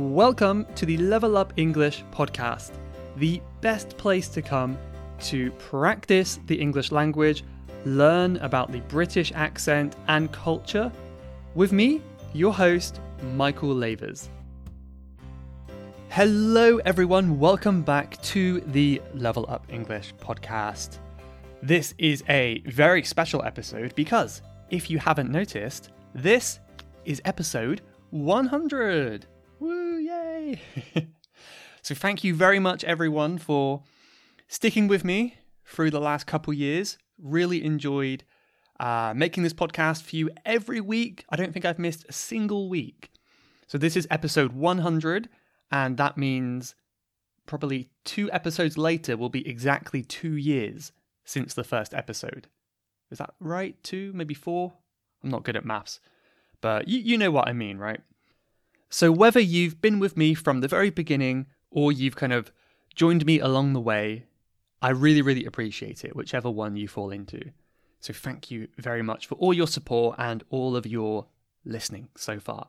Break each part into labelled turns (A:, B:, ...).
A: Welcome to the Level Up English podcast, the best place to come to practice the English language, learn about the British accent and culture, with me, your host, Michael Lavers. Hello, everyone. Welcome back to the Level Up English podcast. This is a very special episode because, if you haven't noticed, this is episode 100. So, thank you very much, everyone, for sticking with me through the last couple years. Really enjoyed uh, making this podcast for you every week. I don't think I've missed a single week. So, this is episode 100, and that means probably two episodes later will be exactly two years since the first episode. Is that right? Two, maybe four? I'm not good at maths, but you, you know what I mean, right? So, whether you've been with me from the very beginning or you've kind of joined me along the way, I really, really appreciate it, whichever one you fall into. So, thank you very much for all your support and all of your listening so far.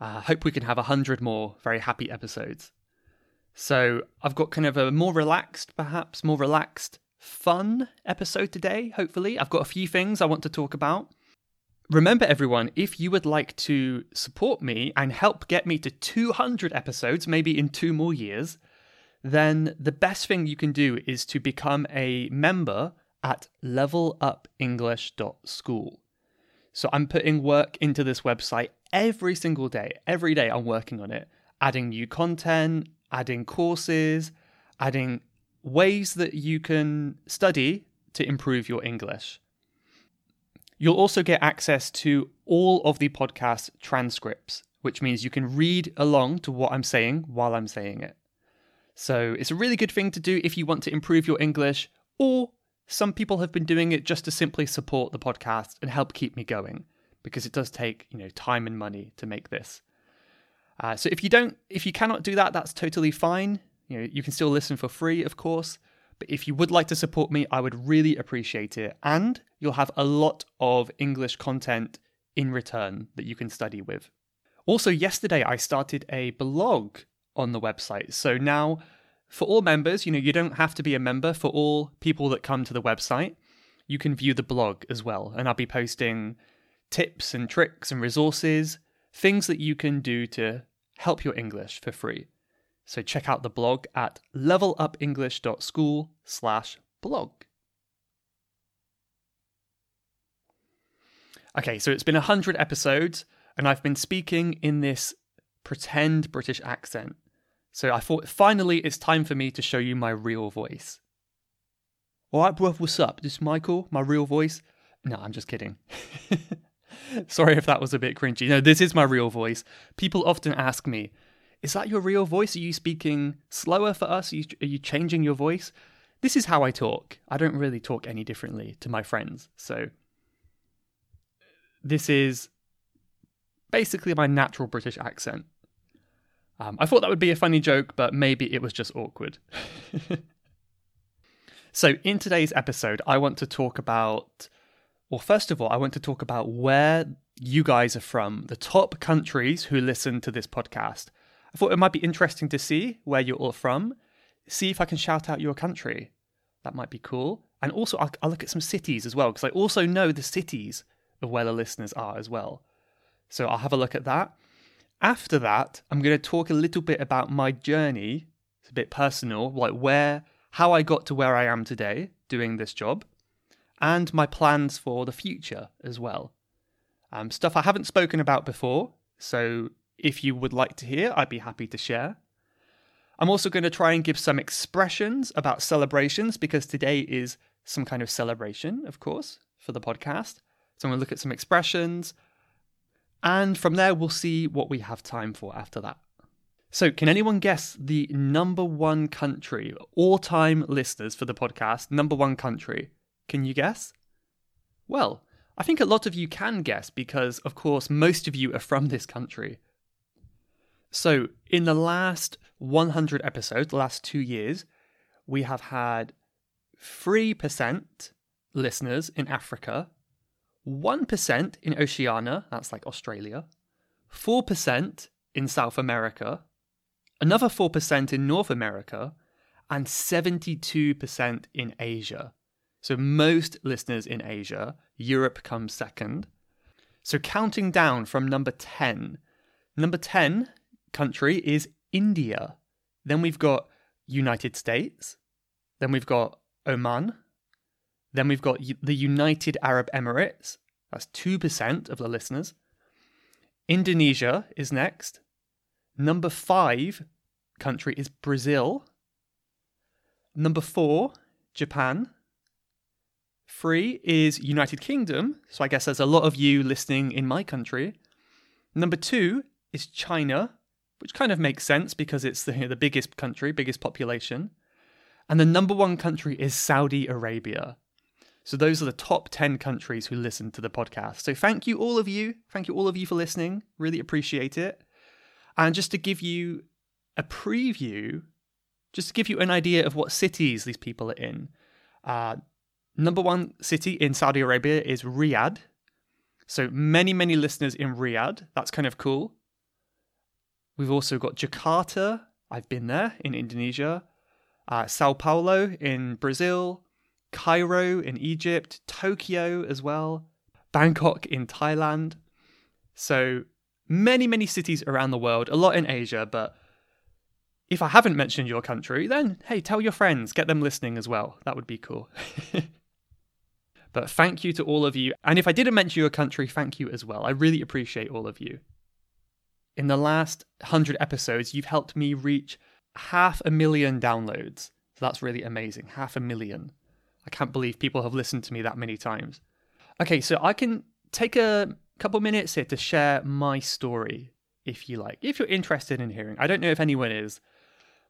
A: I uh, hope we can have a hundred more very happy episodes. So, I've got kind of a more relaxed, perhaps more relaxed, fun episode today, hopefully. I've got a few things I want to talk about. Remember, everyone, if you would like to support me and help get me to 200 episodes, maybe in two more years, then the best thing you can do is to become a member at levelupenglish.school. So I'm putting work into this website every single day. Every day I'm working on it, adding new content, adding courses, adding ways that you can study to improve your English. You'll also get access to all of the podcast transcripts, which means you can read along to what I'm saying while I'm saying it. So it's a really good thing to do if you want to improve your English, or some people have been doing it just to simply support the podcast and help keep me going, because it does take you know time and money to make this. Uh, so if you don't, if you cannot do that, that's totally fine. You know, you can still listen for free, of course. But if you would like to support me, I would really appreciate it. And you'll have a lot of English content in return that you can study with. Also, yesterday I started a blog on the website. So now, for all members, you know, you don't have to be a member. For all people that come to the website, you can view the blog as well. And I'll be posting tips and tricks and resources, things that you can do to help your English for free. So check out the blog at levelupenglish.school slash blog. Okay, so it's been 100 episodes, and I've been speaking in this pretend British accent. So I thought finally it's time for me to show you my real voice. Alright, bruv, what's up? This is Michael, my real voice. No, I'm just kidding. Sorry if that was a bit cringy. No, this is my real voice. People often ask me, is that your real voice? Are you speaking slower for us? Are you, are you changing your voice? This is how I talk. I don't really talk any differently to my friends. So, this is basically my natural British accent. Um, I thought that would be a funny joke, but maybe it was just awkward. so, in today's episode, I want to talk about, well, first of all, I want to talk about where you guys are from, the top countries who listen to this podcast. I thought it might be interesting to see where you're all from, see if I can shout out your country. That might be cool. And also, I'll, I'll look at some cities as well, because I also know the cities of where the listeners are as well. So I'll have a look at that. After that, I'm going to talk a little bit about my journey. It's a bit personal, like where, how I got to where I am today doing this job, and my plans for the future as well. Um, stuff I haven't spoken about before, so if you would like to hear, I'd be happy to share. I'm also going to try and give some expressions about celebrations because today is some kind of celebration, of course, for the podcast. So I'm going to look at some expressions. And from there, we'll see what we have time for after that. So, can anyone guess the number one country, all time listeners for the podcast? Number one country. Can you guess? Well, I think a lot of you can guess because, of course, most of you are from this country. So, in the last 100 episodes, the last two years, we have had 3% listeners in Africa, 1% in Oceania, that's like Australia, 4% in South America, another 4% in North America, and 72% in Asia. So most listeners in Asia, Europe comes second. So counting down from number 10, number 10 country is India. Then we've got United States. Then we've got Oman. Then we've got the United Arab Emirates. That's 2% of the listeners. Indonesia is next. Number 5 country is Brazil. Number 4, Japan. Three is United Kingdom. So I guess there's a lot of you listening in my country. Number two is China, which kind of makes sense because it's the, the biggest country, biggest population. And the number one country is Saudi Arabia. So those are the top 10 countries who listen to the podcast. So thank you, all of you. Thank you, all of you, for listening. Really appreciate it. And just to give you a preview, just to give you an idea of what cities these people are in. Uh, Number one city in Saudi Arabia is Riyadh. So many, many listeners in Riyadh. That's kind of cool. We've also got Jakarta. I've been there in Indonesia. Uh, Sao Paulo in Brazil. Cairo in Egypt. Tokyo as well. Bangkok in Thailand. So many, many cities around the world, a lot in Asia, but if I haven't mentioned your country, then hey, tell your friends, get them listening as well. That would be cool. But thank you to all of you. And if I didn't mention your country, thank you as well. I really appreciate all of you. In the last 100 episodes, you've helped me reach half a million downloads. So that's really amazing. Half a million. I can't believe people have listened to me that many times. Okay, so I can take a couple minutes here to share my story if you like, if you're interested in hearing. I don't know if anyone is,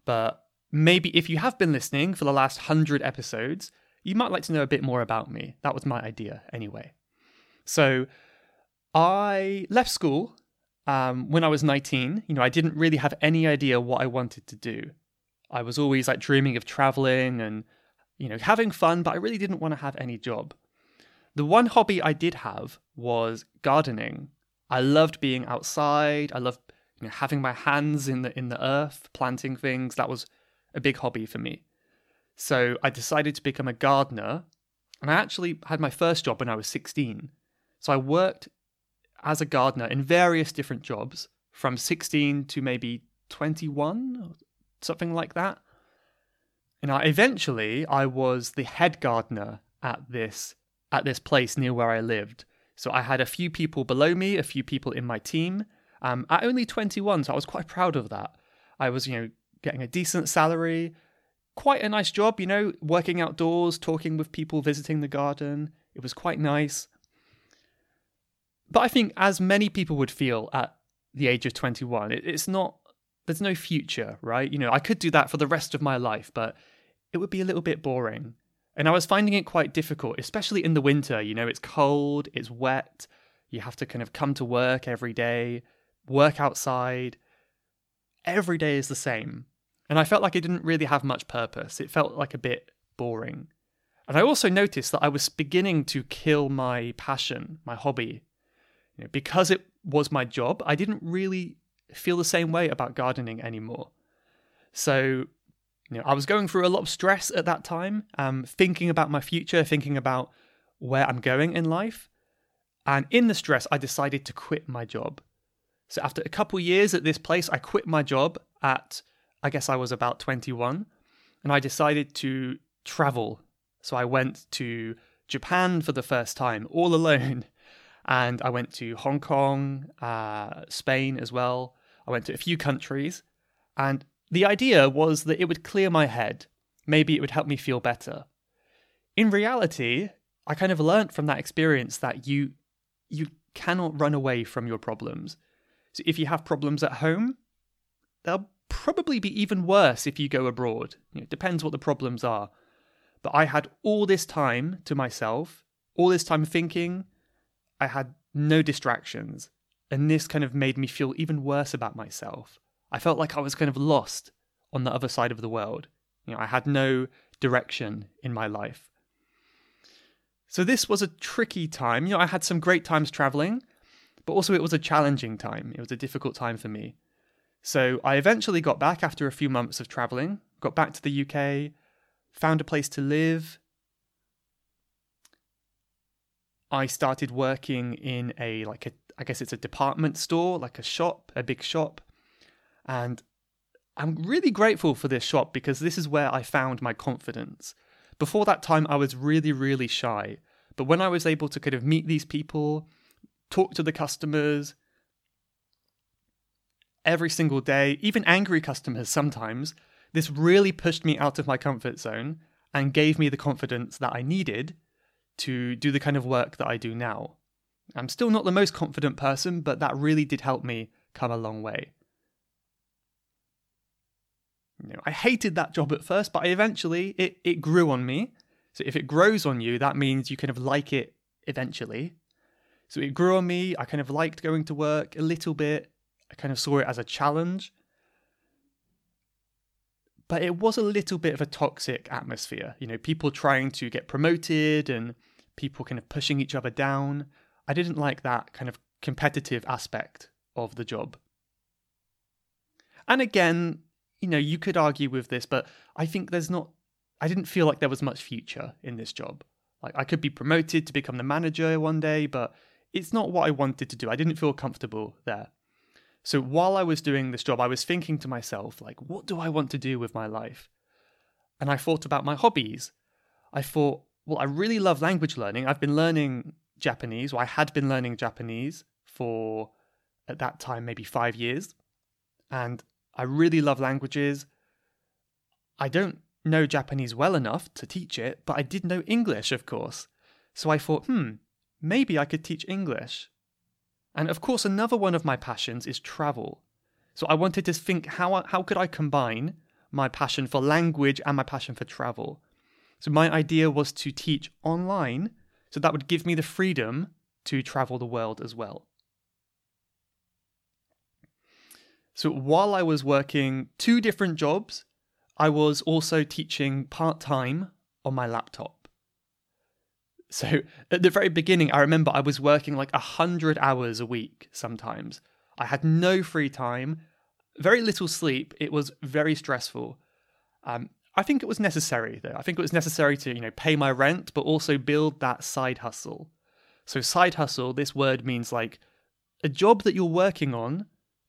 A: but maybe if you have been listening for the last 100 episodes, you might like to know a bit more about me. That was my idea anyway. So I left school um, when I was 19. You know, I didn't really have any idea what I wanted to do. I was always like dreaming of traveling and, you know, having fun, but I really didn't want to have any job. The one hobby I did have was gardening. I loved being outside. I loved you know, having my hands in the in the earth, planting things. That was a big hobby for me. So I decided to become a gardener. And I actually had my first job when I was 16. So I worked as a gardener in various different jobs from 16 to maybe 21, something like that. And I, eventually I was the head gardener at this at this place near where I lived. So I had a few people below me, a few people in my team. Um, at only 21, so I was quite proud of that. I was, you know, getting a decent salary quite a nice job, you know, working outdoors, talking with people, visiting the garden. It was quite nice. But I think, as many people would feel at the age of 21, it, it's not, there's no future, right? You know, I could do that for the rest of my life, but it would be a little bit boring. And I was finding it quite difficult, especially in the winter. You know, it's cold, it's wet, you have to kind of come to work every day, work outside. Every day is the same. And I felt like it didn't really have much purpose. It felt like a bit boring. And I also noticed that I was beginning to kill my passion, my hobby. You know, because it was my job, I didn't really feel the same way about gardening anymore. So, you know, I was going through a lot of stress at that time, um, thinking about my future, thinking about where I'm going in life. And in the stress, I decided to quit my job. So after a couple years at this place, I quit my job at I guess I was about 21, and I decided to travel. So I went to Japan for the first time, all alone. And I went to Hong Kong, uh, Spain as well. I went to a few countries. And the idea was that it would clear my head. Maybe it would help me feel better. In reality, I kind of learnt from that experience that you you cannot run away from your problems. So if you have problems at home, they'll probably be even worse if you go abroad. You know, it depends what the problems are. But I had all this time to myself, all this time thinking. I had no distractions. And this kind of made me feel even worse about myself. I felt like I was kind of lost on the other side of the world. You know, I had no direction in my life. So this was a tricky time. You know, I had some great times traveling, but also it was a challenging time. It was a difficult time for me. So I eventually got back after a few months of traveling, got back to the UK, found a place to live. I started working in a like a I guess it's a department store, like a shop, a big shop. And I'm really grateful for this shop because this is where I found my confidence. Before that time I was really really shy, but when I was able to kind of meet these people, talk to the customers, every single day, even angry customers sometimes, this really pushed me out of my comfort zone and gave me the confidence that I needed to do the kind of work that I do now. I'm still not the most confident person, but that really did help me come a long way. You know, I hated that job at first, but I eventually it, it grew on me. So if it grows on you, that means you kind of like it eventually. So it grew on me. I kind of liked going to work a little bit. I kind of saw it as a challenge. But it was a little bit of a toxic atmosphere. You know, people trying to get promoted and people kind of pushing each other down. I didn't like that kind of competitive aspect of the job. And again, you know, you could argue with this, but I think there's not, I didn't feel like there was much future in this job. Like, I could be promoted to become the manager one day, but it's not what I wanted to do. I didn't feel comfortable there. So while I was doing this job, I was thinking to myself, like, what do I want to do with my life? And I thought about my hobbies. I thought, well, I really love language learning. I've been learning Japanese, or I had been learning Japanese for, at that time, maybe five years. And I really love languages. I don't know Japanese well enough to teach it, but I did know English, of course. So I thought, hmm, maybe I could teach English. And of course, another one of my passions is travel. So I wanted to think how, how could I combine my passion for language and my passion for travel? So my idea was to teach online, so that would give me the freedom to travel the world as well. So while I was working two different jobs, I was also teaching part time on my laptop. So at the very beginning, I remember I was working like a hundred hours a week sometimes. I had no free time, very little sleep. It was very stressful. Um, I think it was necessary though. I think it was necessary to you know pay my rent, but also build that side hustle. So side hustle, this word means like a job that you're working on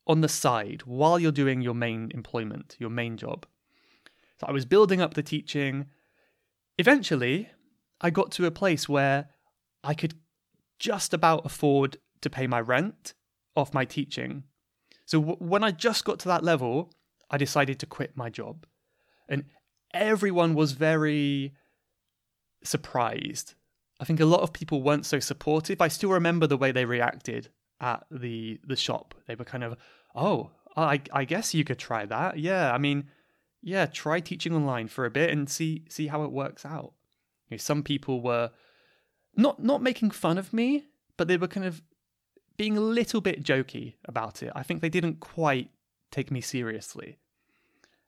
A: on the side while you're doing your main employment, your main job. So I was building up the teaching. Eventually, I got to a place where I could just about afford to pay my rent off my teaching. So w- when I just got to that level, I decided to quit my job. And everyone was very surprised. I think a lot of people weren't so supportive. I still remember the way they reacted at the the shop. They were kind of, "Oh, I I guess you could try that. Yeah, I mean, yeah, try teaching online for a bit and see see how it works out." You know, some people were not not making fun of me, but they were kind of being a little bit jokey about it. I think they didn't quite take me seriously.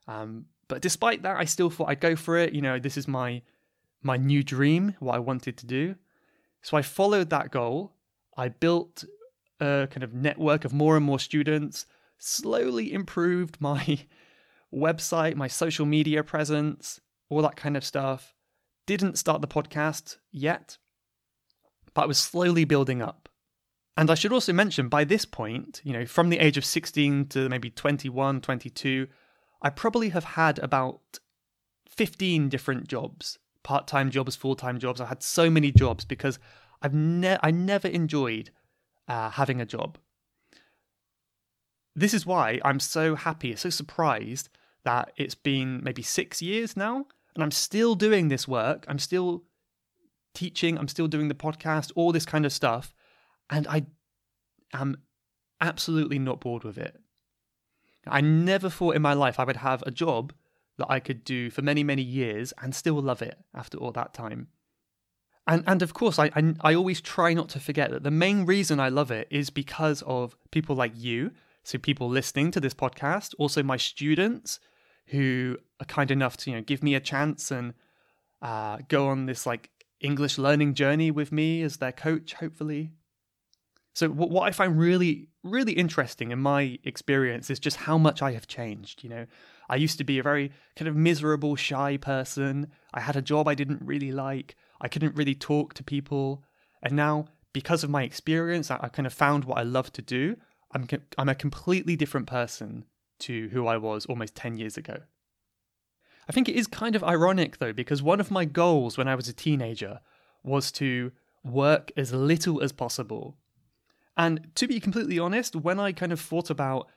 A: Um, but despite that, I still thought I'd go for it. You know, this is my my new dream, what I wanted to do. So I followed that goal. I built a kind of network of more and more students, slowly improved my website, my social media presence, all that kind of stuff didn't start the podcast yet, but I was slowly building up. And I should also mention by this point, you know, from the age of 16 to maybe 21, 22, I probably have had about 15 different jobs part time jobs, full time jobs. I had so many jobs because I've ne- I never enjoyed uh, having a job. This is why I'm so happy, so surprised that it's been maybe six years now and I'm still doing this work. I'm still teaching. I'm still doing the podcast, all this kind of stuff. And I am absolutely not bored with it. I never thought in my life I would have a job that I could do for many, many years and still love it after all that time. And and of course, I, I, I always try not to forget that the main reason I love it is because of people like you, so people listening to this podcast, also my students, who are kind enough to you know give me a chance and uh, go on this like English learning journey with me as their coach, hopefully. So, what I find really, really interesting in my experience is just how much I have changed. You know, I used to be a very kind of miserable, shy person. I had a job I didn't really like. I couldn't really talk to people. And now, because of my experience, I, I kind of found what I love to do. I'm, I'm a completely different person to who I was almost 10 years ago. I think it is kind of ironic though, because one of my goals when I was a teenager was to work as little as possible and to be completely honest, when I kind of thought about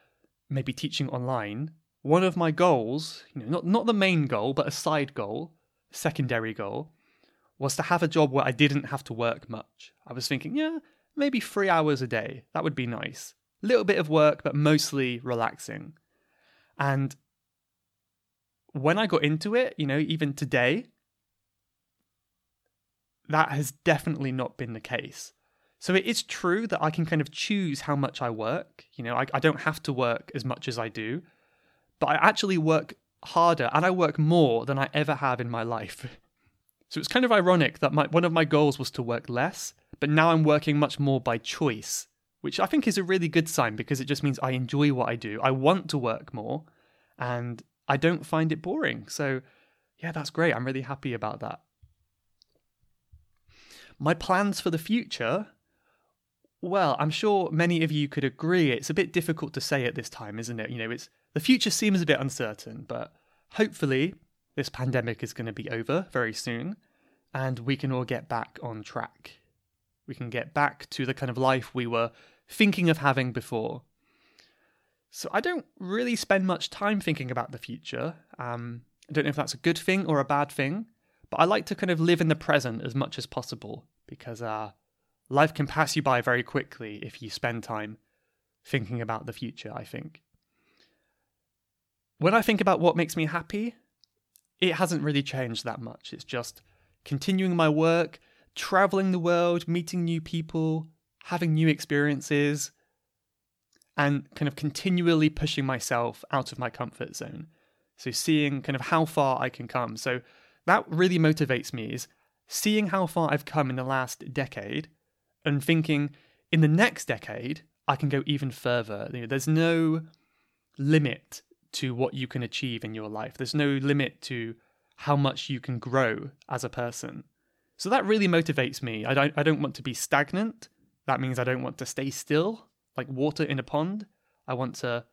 A: maybe teaching online, one of my goals, you know, not not the main goal, but a side goal, secondary goal, was to have a job where I didn't have to work much. I was thinking, yeah, maybe 3 hours a day. That would be nice. Little bit of work, but mostly relaxing. And when I got into it, you know, even today, that has definitely not been the case. So it is true that I can kind of choose how much I work. You know, I, I don't have to work as much as I do, but I actually work harder and I work more than I ever have in my life. So it's kind of ironic that my, one of my goals was to work less, but now I'm working much more by choice, which I think is a really good sign because it just means I enjoy what I do. I want to work more and I don't find it boring. So, yeah, that's great. I'm really happy about that. My plans for the future well, I'm sure many of you could agree it's a bit difficult to say at this time, isn't it? You know, it's the future seems a bit uncertain, but hopefully this pandemic is going to be over very soon and we can all get back on track. We can get back to the kind of life we were thinking of having before. So I don't really spend much time thinking about the future. Um, I don't know if that's a good thing or a bad thing, but I like to kind of live in the present as much as possible because uh, life can pass you by very quickly if you spend time thinking about the future, I think. When I think about what makes me happy, it hasn't really changed that much. It's just continuing my work, traveling the world, meeting new people, having new experiences, and kind of continually pushing myself out of my comfort zone. So, seeing kind of how far I can come. So, that really motivates me is seeing how far I've come in the last decade and thinking in the next decade, I can go even further. You know, there's no limit to what you can achieve in your life, there's no limit to how much you can grow as a person. So that really motivates me. I don't, I don't want to be stagnant. That means I don't want to stay still, like water in a pond. I want to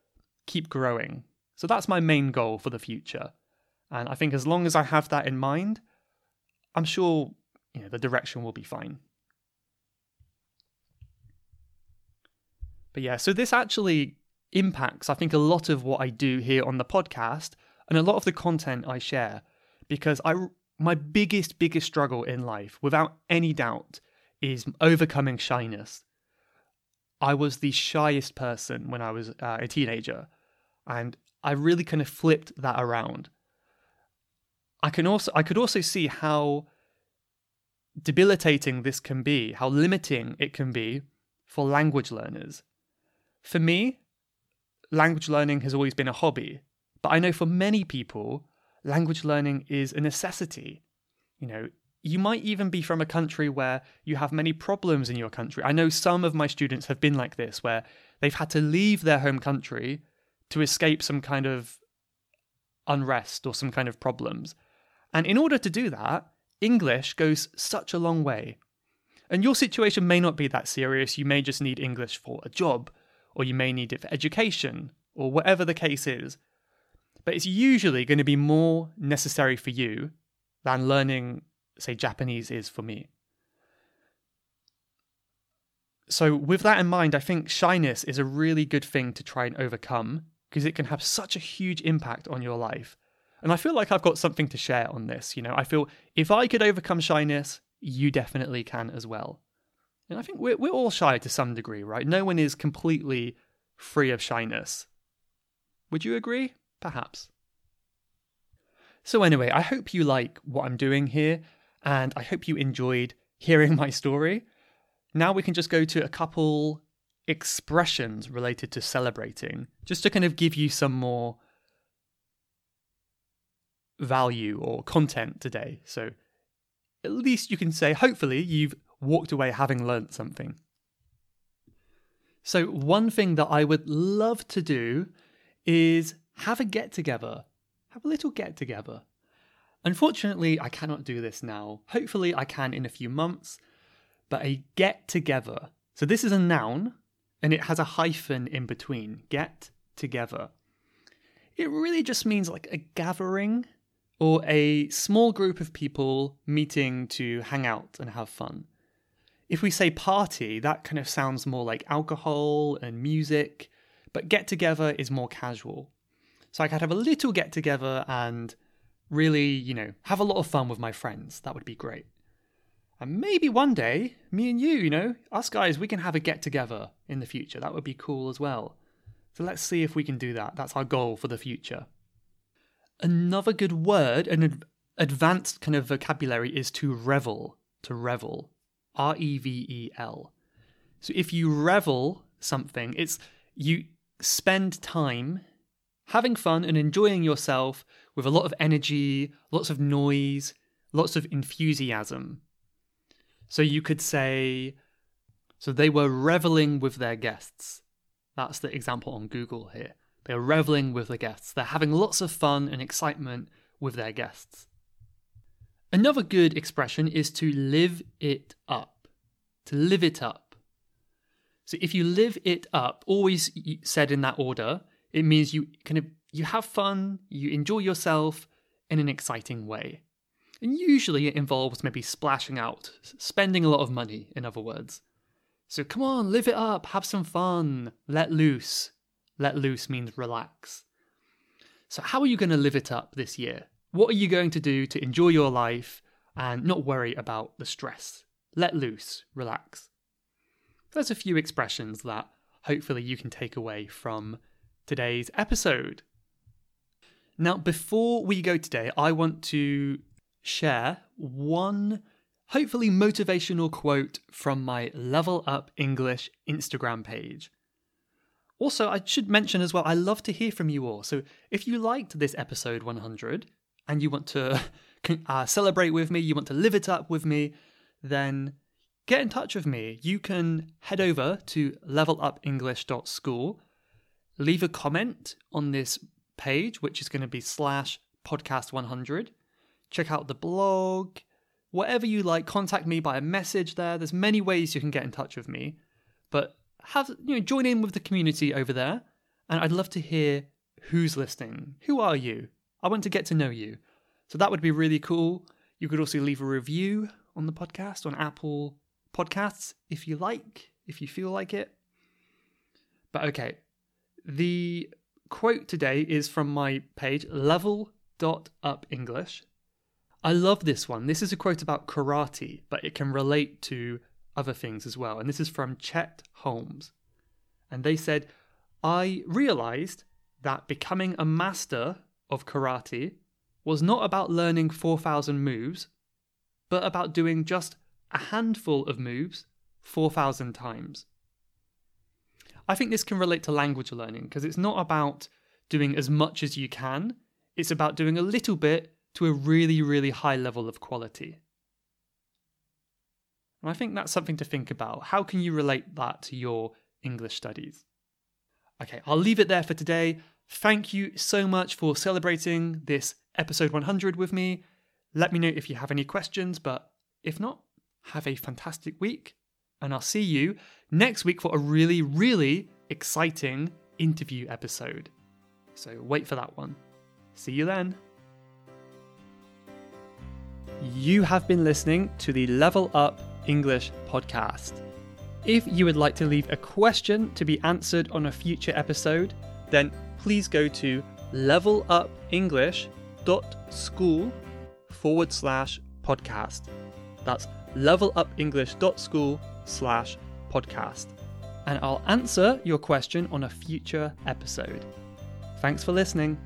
A: keep growing. So that's my main goal for the future. And I think as long as I have that in mind, I'm sure you know the direction will be fine. But yeah, so this actually impacts, I think, a lot of what I do here on the podcast and a lot of the content I share because I my biggest biggest struggle in life without any doubt is overcoming shyness. I was the shyest person when I was uh, a teenager and I really kind of flipped that around. I can also I could also see how debilitating this can be, how limiting it can be for language learners. For me, language learning has always been a hobby, but I know for many people, language learning is a necessity. You know, you might even be from a country where you have many problems in your country. I know some of my students have been like this, where they've had to leave their home country to escape some kind of unrest or some kind of problems. And in order to do that, English goes such a long way. And your situation may not be that serious. You may just need English for a job or you may need it for education, or whatever the case is. But it's usually going to be more necessary for you than learning, say, Japanese is for me. So, with that in mind, I think shyness is a really good thing to try and overcome because it can have such a huge impact on your life. And I feel like I've got something to share on this. You know, I feel if I could overcome shyness, you definitely can as well. And I think we're, we're all shy to some degree, right? No one is completely free of shyness. Would you agree? Perhaps. So, anyway, I hope you like what I'm doing here, and I hope you enjoyed hearing my story. Now we can just go to a couple expressions related to celebrating, just to kind of give you some more value or content today. So, at least you can say, hopefully, you've walked away having learnt something. So, one thing that I would love to do is have a get together, have a little get together. Unfortunately, I cannot do this now. Hopefully, I can in a few months. But a get together. So, this is a noun and it has a hyphen in between get together. It really just means like a gathering or a small group of people meeting to hang out and have fun. If we say party, that kind of sounds more like alcohol and music, but get together is more casual. So I could have a little get together and really, you know, have a lot of fun with my friends. That would be great. And maybe one day, me and you, you know, us guys, we can have a get together in the future. That would be cool as well. So let's see if we can do that. That's our goal for the future. Another good word, an advanced kind of vocabulary, is to revel. To revel. R E V E L. So if you revel something, it's you spend time having fun and enjoying yourself with a lot of energy, lots of noise, lots of enthusiasm. So you could say, so they were reveling with their guests. That's the example on Google here. They're reveling with the guests. They're having lots of fun and excitement with their guests. Another good expression is to live it up. To live it up. So if you live it up, always said in that order, it means you kind of you have fun, you enjoy yourself in an exciting way. And usually it involves maybe splashing out, spending a lot of money, in other words. So come on, live it up, have some fun, let loose. Let loose means relax. So, how are you going to live it up this year? What are you going to do to enjoy your life and not worry about the stress? Let loose, relax. There's a few expressions that hopefully you can take away from today's episode. Now, before we go today, I want to share one hopefully motivational quote from my Level Up English Instagram page. Also, I should mention as well, I love to hear from you all. So if you liked this episode 100 and you want to uh, celebrate with me, you want to live it up with me, then get in touch with me. You can head over to levelupenglish.school, leave a comment on this page, which is going to be slash podcast 100. Check out the blog, whatever you like. Contact me by a message there. There's many ways you can get in touch with me, but have you know join in with the community over there. And I'd love to hear who's listening. Who are you? I want to get to know you. So that would be really cool. You could also leave a review on the podcast on Apple Podcasts if you like, if you feel like it. But okay, the quote today is from my page, level.upenglish. I love this one. This is a quote about karate, but it can relate to other things as well. And this is from Chet Holmes. And they said, I realized that becoming a master of karate was not about learning 4,000 moves, but about doing just a handful of moves 4,000 times. I think this can relate to language learning because it's not about doing as much as you can, it's about doing a little bit to a really, really high level of quality. And I think that's something to think about. How can you relate that to your English studies? Okay, I'll leave it there for today. Thank you so much for celebrating this episode 100 with me. Let me know if you have any questions, but if not, have a fantastic week. And I'll see you next week for a really, really exciting interview episode. So wait for that one. See you then. You have been listening to the Level Up English podcast. If you would like to leave a question to be answered on a future episode, then please go to levelupenglish.school forward slash podcast. That's levelupenglish.school slash podcast. And I'll answer your question on a future episode. Thanks for listening.